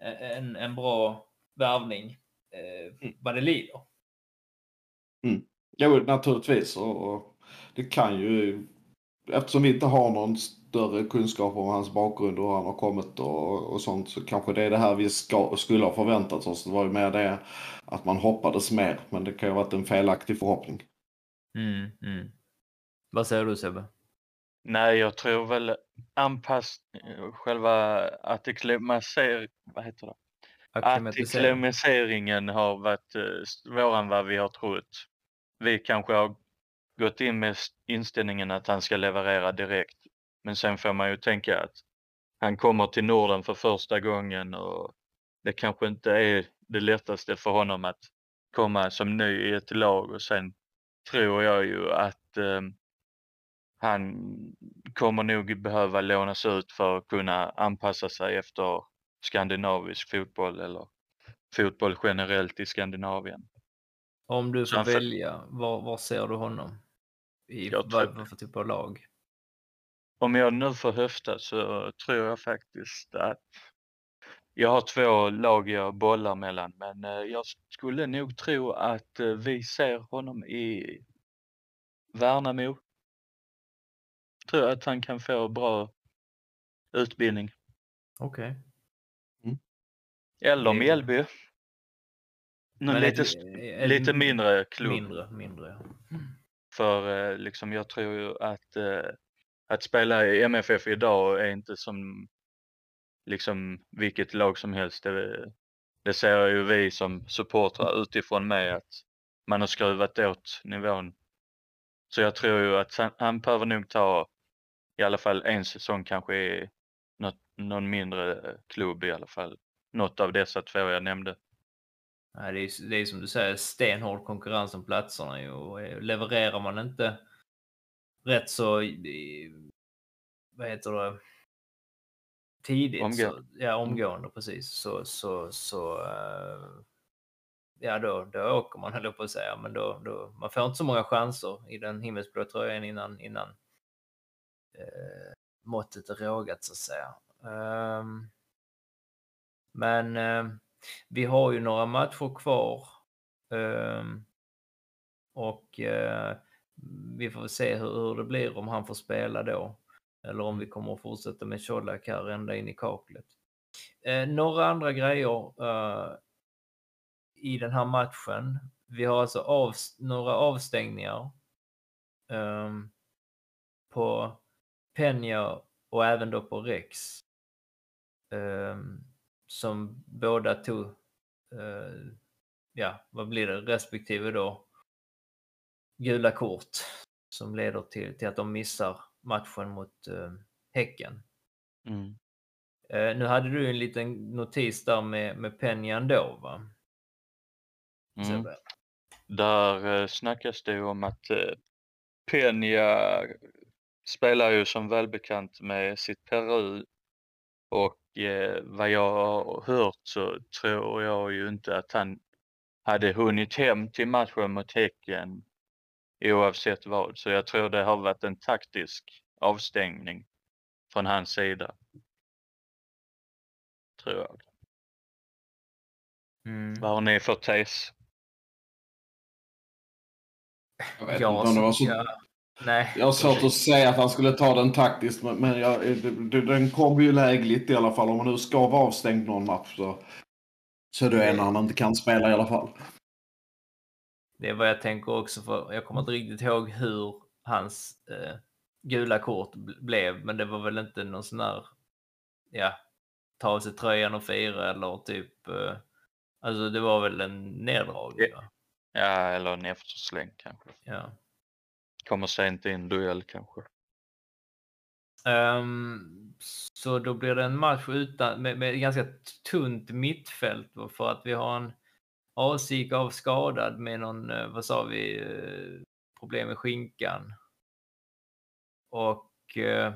eh, en, en bra värvning eh, vad det lider. Jo, naturligtvis. Och, och det kan ju, eftersom vi inte har någon större kunskap om hans bakgrund och hur han har kommit och, och sånt så kanske det är det här vi ska, skulle ha förväntat oss. Det var ju mer det att man hoppades mer. Men det kan ju ha varit en felaktig förhoppning. Mm, mm. Vad säger du Sebbe? Nej, jag tror väl anpass... Själva artiklimaser... Vad heter det? Akklimatisering. Akklimatiseringen har varit eh, svårare än vad vi har trott. Vi kanske har gått in med inställningen att han ska leverera direkt. Men sen får man ju tänka att han kommer till Norden för första gången och det kanske inte är det lättaste för honom att komma som ny i ett lag och sen tror jag ju att eh, han kommer nog behöva lånas ut för att kunna anpassa sig efter skandinavisk fotboll eller fotboll generellt i Skandinavien. Om du får- välja, var, var ser du honom? I Jag vad, tror- vad för typ av lag? Om jag nu får höfta så tror jag faktiskt att jag har två lag jag bollar mellan men eh, jag skulle nog tro att eh, vi ser honom i Värnamo. Tror att han kan få bra utbildning. Okej. Eller Det- Mjällby. Nu Men lite, lite mindre klubb. Mindre, mindre. ja. För eh, liksom jag tror ju att eh, att spela i MFF idag är inte som liksom vilket lag som helst. Det, det ser ju vi som supportrar utifrån med att man har skruvat åt nivån. Så jag tror ju att han, han behöver nog ta i alla fall en säsong kanske i något, någon mindre klubb i alla fall. Något av dessa två jag nämnde. Nej, det, är, det är som du säger stenhård konkurrens om platserna ju. Och eh, levererar man inte rätt så, vad heter det, tidigt. Så, Omgående. ja, omgående precis. Så, så, så eh, ja då, då åker man höll på att säga. Men då, då, man får inte så många chanser i den himmelsblå tröjan innan, innan eh, måttet är rågat så att säga. Ehm, men eh, vi har ju några matcher kvar. Ehm, och eh, vi får väl se hur, det blir om han får spela då. Eller om vi kommer att fortsätta med Colak här ända in i kaklet. Eh, några andra grejer eh, i den här matchen. Vi har alltså av, några avstängningar um, på Peña och även då på Rex. Um, som båda tog, eh, ja vad blir det, respektive då gula kort som leder till, till att de missar matchen mot eh, Häcken. Mm. Eh, nu hade du en liten notis där med, med Peña ändå va? Mm. Där eh, snackas det ju om att eh, Peña spelar ju som välbekant med sitt Peru och eh, vad jag har hört så tror jag ju inte att han hade hunnit hem till matchen mot Häcken oavsett vad. Så jag tror det har varit en taktisk avstängning från hans sida. Tror jag. Mm. Vad har ni för tes? Jag vet Ja, inte om det var så... nej. Jag har svårt att säga att han skulle ta den taktiskt, men, men jag, den kom ju lägligt i alla fall. Om man nu ska vara avstängd någon match så, så är det en han inte kan spela i alla fall. Det är vad jag tänker också, för jag kommer inte riktigt ihåg hur hans eh, gula kort bl- blev, men det var väl inte någon sån här, ja, ta av sig tröjan och fira eller typ, eh, alltså det var väl en neddragning. va? Ja, eller en eftersläng kanske. Ja. Kommer sent i en duell kanske. Ehm, så då blir det en match utan, med, med ganska tunt mittfält för att vi har en Asik av skadad med någon, eh, vad sa vi, eh, problem med skinkan. Och eh,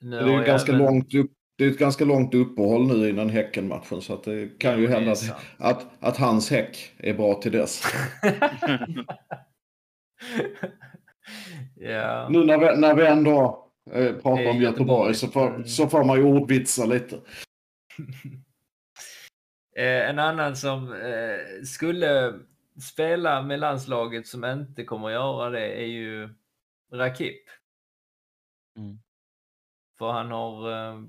nu Det är ju jag ganska även- långt upp, det är ett ganska långt uppehåll nu innan Häcken-matchen så att det kan ju det är hända att, att, att hans häck är bra till dess. ja. Nu när vi, när vi ändå eh, pratar om Göteborg Göteborg. så får, Mm. så får man ju ordvitsa lite. Eh, en annan som eh, skulle spela med landslaget som inte kommer att göra det är ju Rakip. Mm. För han har eh,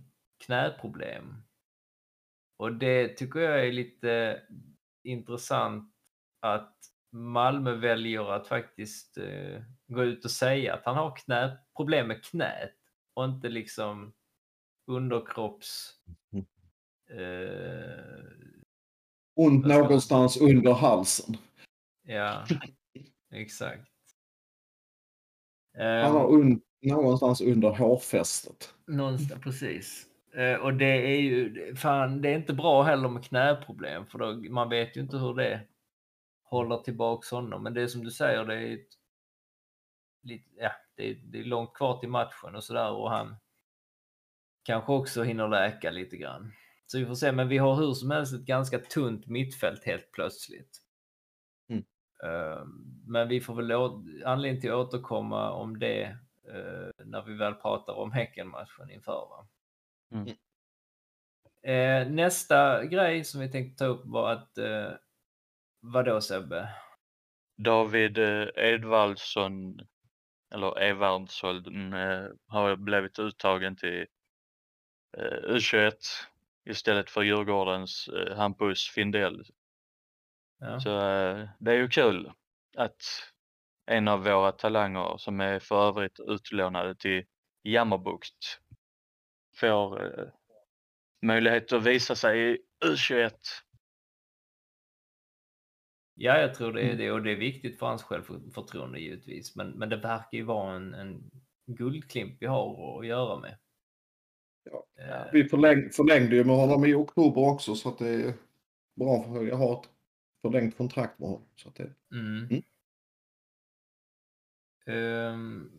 knäproblem. Och det tycker jag är lite intressant att Malmö väljer att faktiskt eh, gå ut och säga att han har knä, problem med knät och inte liksom underkropps... Eh, Ont Vad ska man- någonstans under halsen. ja, exakt. Han Ehm, har un, någonstans under hårfästet. Någonstans, precis. Eh, och det är ju, fan, det är inte bra heller med knäproblem för då, man vet ju inte hur det håller tillbaks honom. Men det är som du säger, det är, ett, lite, ja, det är, det är långt kvar till matchen och sådär och han kanske också hinner läka lite grann. Så vi får se, men vi har hur som helst ett ganska tunt mittfält helt plötsligt. Mm. Eh, Men vi får väl anledning till att återkomma om det eh, när vi väl pratar om Häckenmatchen inför. Va? Mm. Eh, nästa grej som vi tänkte ta upp var att, eh, vadå Sebbe? David Edvardsson, eller Evardsson, eh, har blivit uttagen till eh, U21 istället för Djurgårdens eh, Hampus Findell. Ja. Så eh, det är ju kul att en av våra talanger som är för övrigt utlånade till Jammerbukt får eh, möjlighet att visa sig i U21. Ja, jag tror det är det och det är viktigt för hans självförtroende givetvis. Men, men det verkar ju vara en, en guldklimp vi har att göra med. Ja. Eh, Vi förläng, förlängde ju med honom i oktober också så att det är bra för att ha ett förlängt kontrakt med honom. Så att det, Mm. Mm. Ehm,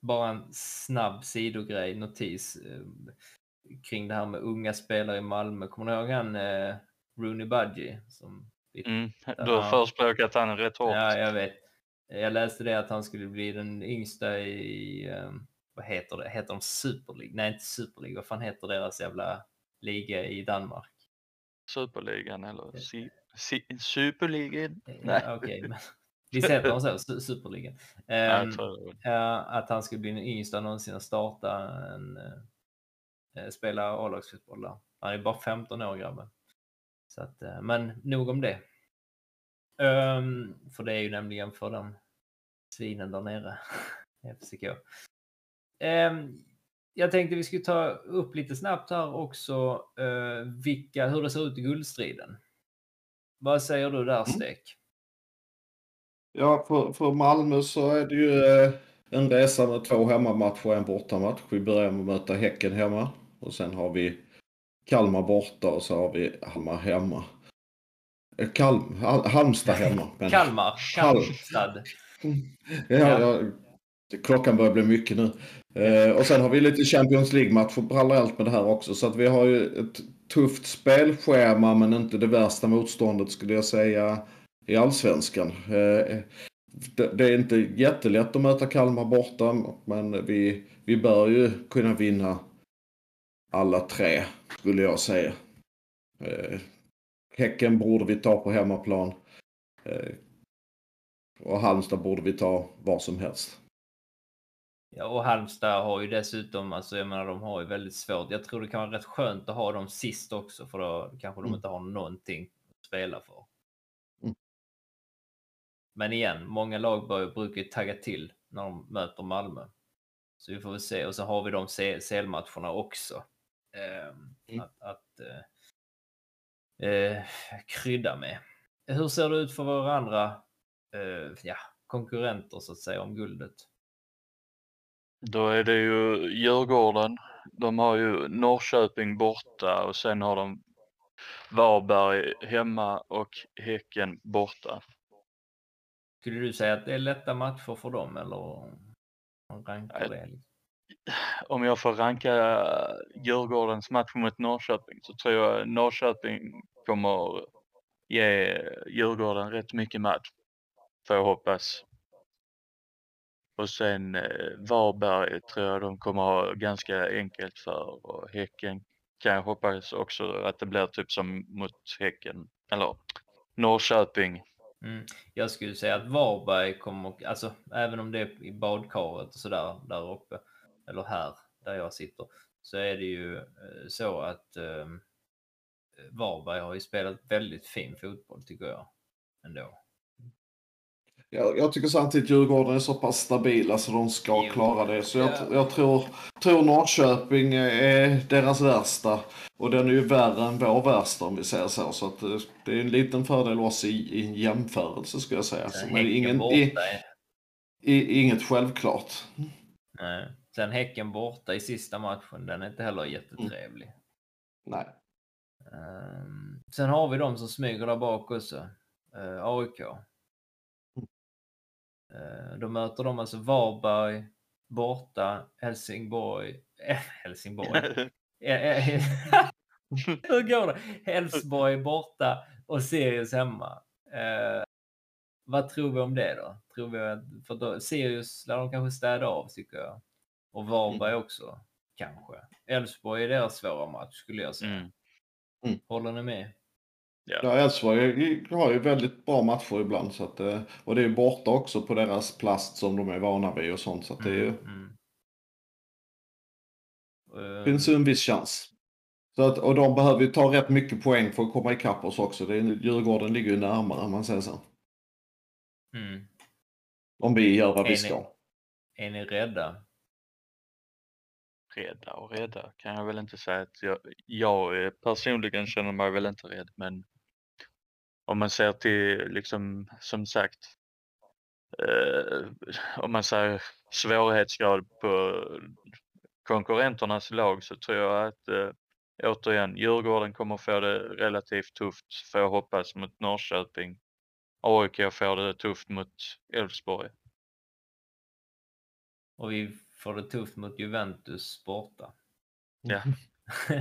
bara en snabb sidogrej, notis ehm, kring det här med unga spelare i Malmö. Kommer ni ihåg han eh, Rooney Budgie? Som Mm. Du har förespråkat han rätt hårt. Ja, jag vet. Jag läste det att han skulle bli den yngsta i, ehm, vad heter det, heter de Super League? Nej, inte Super League, vad fan heter deras jävla liga i Danmark? Superligan eller si, si, Superligan? Nej. Ja, Okej, men visst heter de så, Su- Superligan? Ja, att han skulle bli den yngsta någonsin att starta en eh, spela A-lagsfotboll där. Han är bara 15 år grabben. Så att, eh, men nog om det. Ehm, för det är ju nämligen för de svinen där nere. FCK. Ehm, jag tänkte vi skulle ta upp lite snabbt här också eh, vilka, hur det ser ut i guldstriden. Vad säger du där Stek? Ja, för, för Malmö så är det ju eh, en resa med två hemmamatcher och en bortamatch. Vi börjar med att möta Häcken hemma och sen har vi Kalmar borta och så har vi Halmar hemma. Kalm, Hal, Halmstad hemma. men- Kalmar, Hal- Kalmstad. Ja, ja, klockan börjar bli mycket nu. Eh, och sen har vi lite Champions League-matcher parallellt med det här också. Så att vi har ju ett tufft spelschema men inte det värsta motståndet skulle jag säga i allsvenskan. Eh, det, det är inte jättelätt att möta Kalmar borta men vi, vi bör ju kunna vinna alla tre skulle jag säga. Eh, häcken borde vi ta på hemmaplan. Eh, och Halmstad borde vi ta var som helst. Ja, och Halmstad har ju dessutom, alltså jag menar de har ju väldigt svårt. Jag tror det kan vara rätt skönt att ha dem sist också för då kanske de Mm. inte har någonting att spela för. Mm. Men igen, många lag brukar ju tagga till när de möter Malmö. Så vi får väl se. Och så har vi de CL-matcherna också. ehm, Mm. Att, att eh, eh, krydda med. Hur ser det ut för våra andra eh, ja, konkurrenter så att säga om guldet? Då är det ju Djurgården. De har ju Norrköping borta och sen har de Varberg hemma och Häcken borta. Skulle du säga att det är lätta matcher för dem eller? rankar det? Om jag får ranka eh, Djurgårdens match mot Norrköping så tror jag Norrköping kommer ge Djurgården rätt mycket match. Får jag hoppas. Och sen eh, Varberg tror jag de kommer ha ganska enkelt för och Häcken kan jag hoppas också att det blir typ som mot Häcken eller Norrköping. Mm. Jag skulle säga att Varberg kommer, alltså även om det är i badkaret och sådär där uppe, eller här där jag sitter, så är det ju eh, så att eh, Varberg har ju spelat väldigt fin fotboll tycker jag. Ändå. Jag, jag tycker samtidigt Djurgården är så pass stabila så de ska Jo. klara det. Så jag, Ja. jag tror, tror Norrköping är deras värsta. Och den är ju värre än vår värsta om vi säger så. Så att eh, det är en liten fördel oss i, i en jämförelse skulle jag säga. Det är ingen, i, i, inget självklart. Nej. Sen Häcken borta i sista matchen, den är inte heller jättetrevlig. Nej. Ehm, sen har vi de som smyger där bak också. Uh, AIK. Uh, då möter de alltså Varberg borta, Helsingborg, eh, Helsingborg. Eh, eh, Hur går det? Elfsborg borta och Sirius hemma. Eh, vad tror vi om det då? Tror vi att, för då, Sirius lär de kanske städa av tycker jag. Och Varberg också kanske. Elfsborg är deras svåra match skulle jag säga. Mm. Mm. Håller ni med? Ja, Elfsborg har ju väldigt bra matcher ibland. Så att, eh, och det är borta också på deras plast som de är vana vid och sånt. Så att det är ju, Mm. Eh, finns ju en viss chans. Så att, och de behöver ju ta rätt mycket poäng för att komma ikapp oss också. Det är, Djurgården ligger ju närmare om man säger så. mm. Om vi gör vad Är vi ni- ska. Är ni rädda? Rädda och rädda kan jag väl inte säga att jag, jag eh, personligen känner mig väl inte rädd men om man ser till liksom som sagt eh, om man säger svårighetsgrad på konkurrenternas lag så tror jag att eh, återigen, Djurgården kommer få det relativt tufft får jag hoppas mot Norrköping. AIK får det tufft mot Elfsborg. Och vi får det tufft mot Juventus borta. Ja.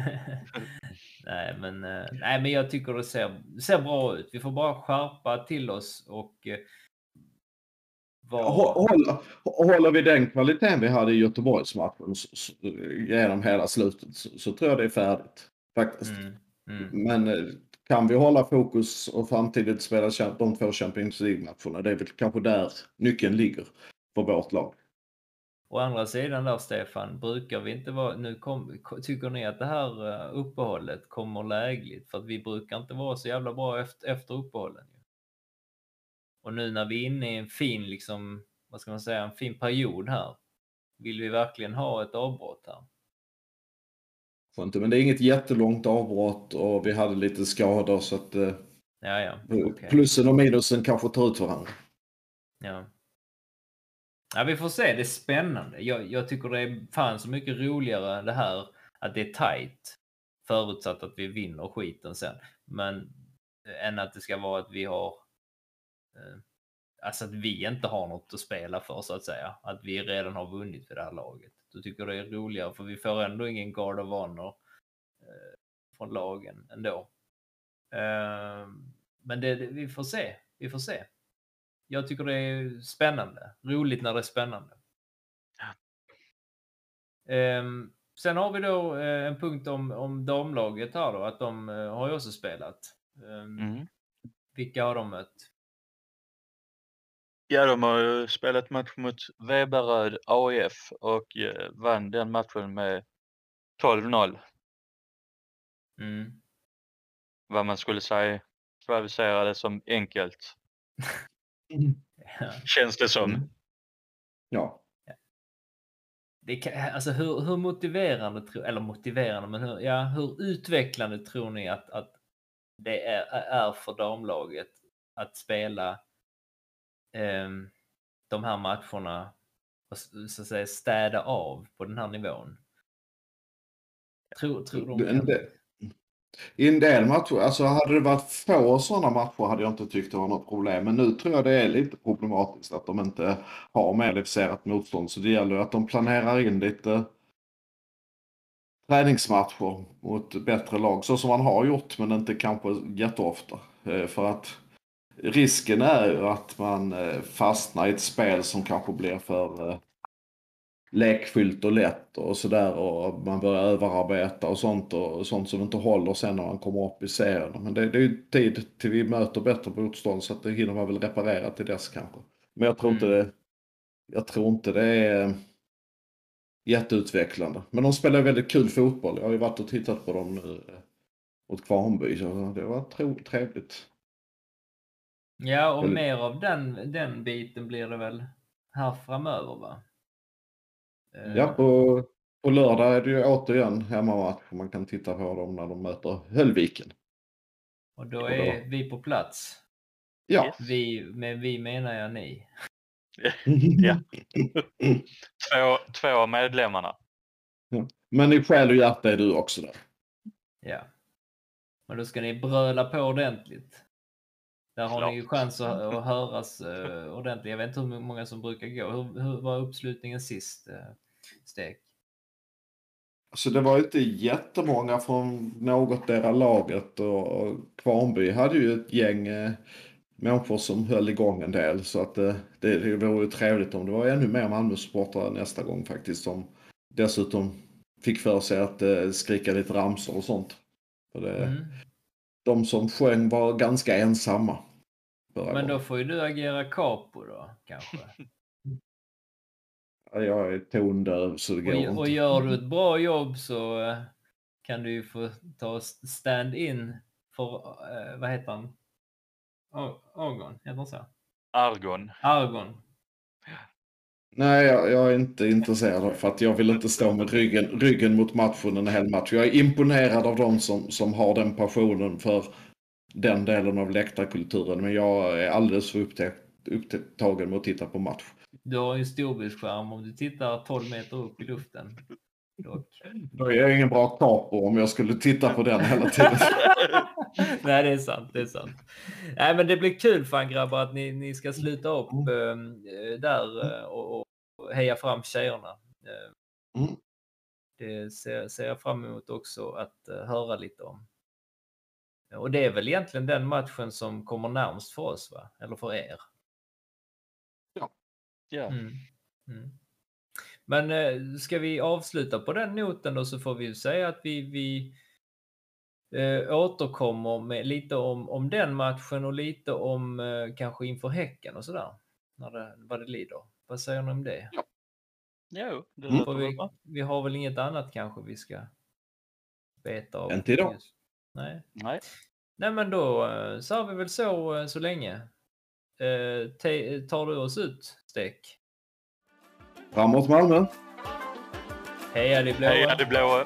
nej, men, eh, nej, men jag tycker det ser, ser bra ut. Vi får bara skärpa till oss och eh, vara... Håller, håller vi den kvaliteten vi hade i Göteborgsmatchen genom hela slutet så, så tror jag det är färdigt. Faktiskt. Mm, mm. Men eh, kan vi hålla fokus och samtidigt spela de två Champions League-matcherna, det är väl kanske där nyckeln ligger för vårt lag. Å andra sidan där Stefan, brukar vi inte vara, nu kom, tycker ni att det här eh, uppehållet kommer lägligt? För att vi brukar inte vara så jävla bra efter, efter uppehållen. Och nu när vi är inne i en fin, liksom, vad ska man säga, en fin period här. Vill vi verkligen ha ett avbrott här? Men det är inget jättelångt avbrott och vi hade lite skador så att eh, Ja, ja. okej. plussen och minusen kanske tar ut varandra. Ja ja, vi får se. Det är spännande. Jag, jag tycker det är fan så mycket roligare det här att det är tight. Förutsatt att vi vinner skiten sen. Men eh, än att det ska vara att vi har eh, Alltså att vi inte har något att spela för så att säga. Att vi redan har vunnit för det här laget. Då tycker jag det är roligare för vi får ändå ingen Guard of Honor eh, från lagen ändå. Eh, men det, det, vi får se. Vi får se. Jag tycker det är spännande. Roligt när det är spännande. Ehm, sen har vi då eh, en punkt om, om damlaget här då, att de eh, har ju också spelat. Ehm, Mm. Vilka har de mött? Ja, de har ju spelat match mot Veberöd AIF och eh, vann den matchen med 12-0. Mm. Vad man skulle säga, kvalificera det som enkelt. Känns det som. Mm. Ja. Det kan, alltså hur, hur motiverande, tro, eller motiverande, men hur, ja, hur utvecklande tror ni att, att det är, är för damlaget att spela ehm, de här matcherna och så att säga städa av på den här nivån? Tror, tror de del- i en del matcher, alltså hade det varit få sådana matcher hade jag inte tyckt det var något problem. Men nu tror jag det är lite problematiskt att de inte har mer motstånd. Så det gäller att de planerar in lite träningsmatcher mot bättre lag. Så som man har gjort men inte kanske jätteofta. Eh, för att risken är ju att man eh, fastnar i ett spel som kanske blir för eh, lekfyllt och lätt och sådär och man börjar överarbeta och sånt och sånt som inte håller sen när man kommer upp i serien. Men det, det är ju tid till vi möter bättre motstånd så att det hinner man väl reparera till dess kanske. Men jag tror inte det, jag tror inte det är jätteutvecklande. Men de spelar väldigt kul fotboll. Jag har ju varit och tittat på dem nu eh, mot Kvarnby så det var trevligt. Ja, och mer av den, den biten blir det väl här framöver va? Eh, Ja, på, på lördag är det ju återigen hemmamatch. Man kan titta på dem när de möter Höllviken. Och då är vi på plats. Ja. Vi, med vi menar jag ni. Ja. Två, två av medlemmarna. Men i själ och hjärta är du också där. Ja. Men då ska ni bröla på ordentligt. Där har ni ju chans att, att höras uh, ordentligt. Jag vet inte hur många som brukar gå. Hur, hur var uppslutningen sist, uh, Stek? Så det var ju inte jättemånga från något där laget och, och Kvarnby hade ju ett gäng eh, människor som höll igång en del. Så att eh, det, det vore ju trevligt om det var ännu mer Malmö-supportrar nästa gång faktiskt. Som dessutom fick för sig att eh, skrika lite ramsor och sånt. För det, Mm. De som sjöng var ganska ensamma. Förra Men gången. då får ju du agera capo då, kanske. Ja, Jag är tondöv så det går Och, inte. och gör du ett bra jobb så eh, kan du ju få ta stand-in för, eh, vad heter han? Ar- Argon, heter han så? Argon. Argon. Nej, jag, jag är inte intresserad av för att jag vill inte stå med ryggen, ryggen mot matchen en hel match. Jag är imponerad av de som, som har den passionen för den delen av läktarkulturen. Men jag är alldeles för upptagen med att titta på match. Du har ju en storbildsskärm om du tittar 12 meter upp i luften. Då är jag ingen bra capo om jag skulle titta på den hela tiden. Nej, det är sant. Det är sant. Nej, men det blir kul fan grabbar att ni, ni ska sluta upp eh, där eh, och, och heja fram tjejerna. Mm. Det ser, ser jag fram emot också att eh, höra lite om. Och det är väl egentligen den matchen som kommer närmst för oss, va? Eller för er? Ja. Mm. Mm. Men eh, ska vi avsluta på den noten då så får vi säga att vi, vi eh, återkommer med lite om, om den matchen och lite om eh, kanske inför Häcken och sådär. När det, vad det lider. Vad säger ni om det? Jo, det Mm. vi, vi har väl inget annat kanske vi ska beta av? Inte idag. just- Nej. Nej. Nej men då eh, sa vi väl så eh, så länge. Eh, tar du oss ut, Stek? Framåt Malmö! Heja de blåa! Heja det blåa!